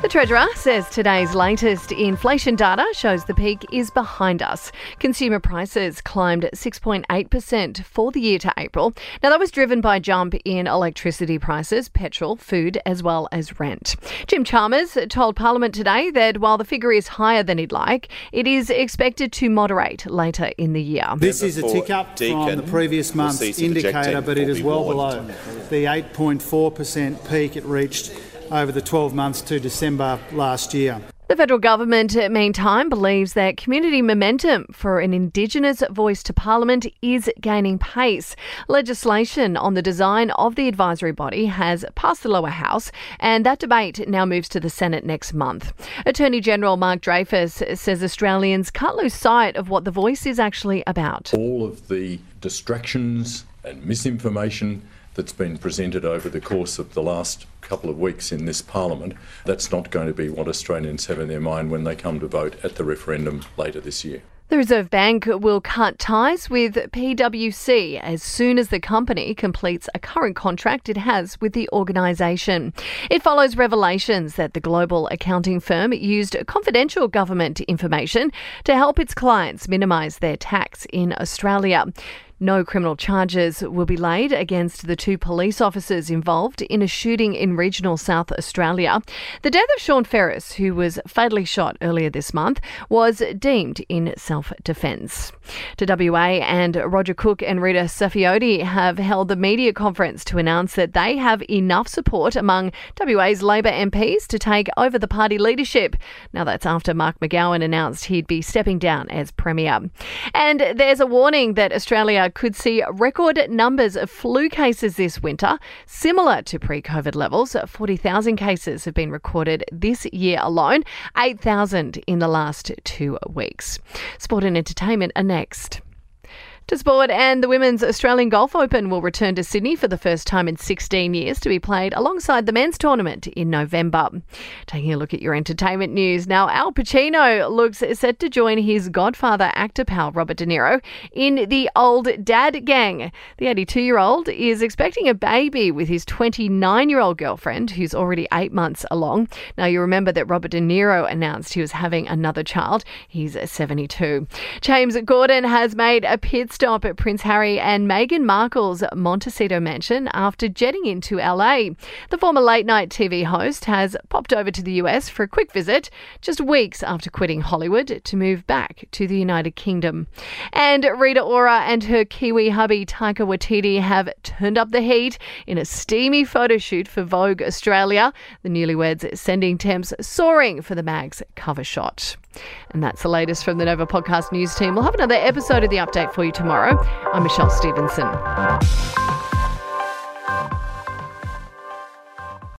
The Treasurer says today's latest inflation data shows the peak is behind us. Consumer prices climbed 6.8% for the year to April. Now, that was driven by a jump in electricity prices, petrol, food, as well as rent. Jim Chalmers told Parliament today that while the figure is higher than he'd like, it is expected to moderate later in the year. This is a tick up from the previous month's indicator, but it is well below the 8.4% peak it reached over the 12 months to December last year. The federal government, meantime, believes that community momentum for an Indigenous voice to Parliament is gaining pace. Legislation on the design of the advisory body has passed the lower house, and that debate now moves to the Senate next month. Attorney General Mark Dreyfus says Australians can't lose sight of what the voice is actually about. All of the distractions and misinformation that's been presented over the course of the last couple of weeks in this Parliament, that's not going to be what Australians have in their mind when they come to vote at the referendum later this year. The Reserve Bank will cut ties with PwC as soon as the company completes a current contract it has with the organisation. It follows revelations that the global accounting firm used confidential government information to help its clients minimise their tax in Australia. No criminal charges will be laid against the two police officers involved in a shooting in regional South Australia. The death of Sean Ferris, who was fatally shot earlier this month, was deemed in self defence. To WA and Roger Cook and Rita Saffioti have held the media conference to announce that they have enough support among WA's Labor MPs to take over the party leadership. Now that's after Mark McGowan announced he'd be stepping down as Premier. And there's a warning that Australia could see record numbers of flu cases this winter, similar to pre COVID levels. 40,000 cases have been recorded this year alone, 8,000 in the last two weeks. Sport and entertainment are next. To sport, and the Women's Australian Golf Open will return to Sydney for the first time in 16 years to be played alongside the men's tournament in November. Taking a look at your entertainment news now, Al Pacino looks set to join his Godfather actor pal Robert De Niro in the Old Dad Gang. The 82 year old is expecting a baby with his 29 year old girlfriend, who's already eight months along. Now, you remember that Robert De Niro announced he was having another child. He's 72. James Corden has made a pit stop at Prince Harry and Meghan Markle's Montecito mansion after jetting into LA. The former late night TV host has popped over to the US for a quick visit just weeks after quitting Hollywood to move back to the United Kingdom. And Rita Ora and her Kiwi hubby Taika Waititi have turned up the heat in a steamy photo shoot for Vogue Australia. The newlyweds sending temps soaring for the mag's cover shot. And that's the latest from the Nova Podcast News team. We'll have another episode of the update for you tomorrow. I'm Michelle Stevenson.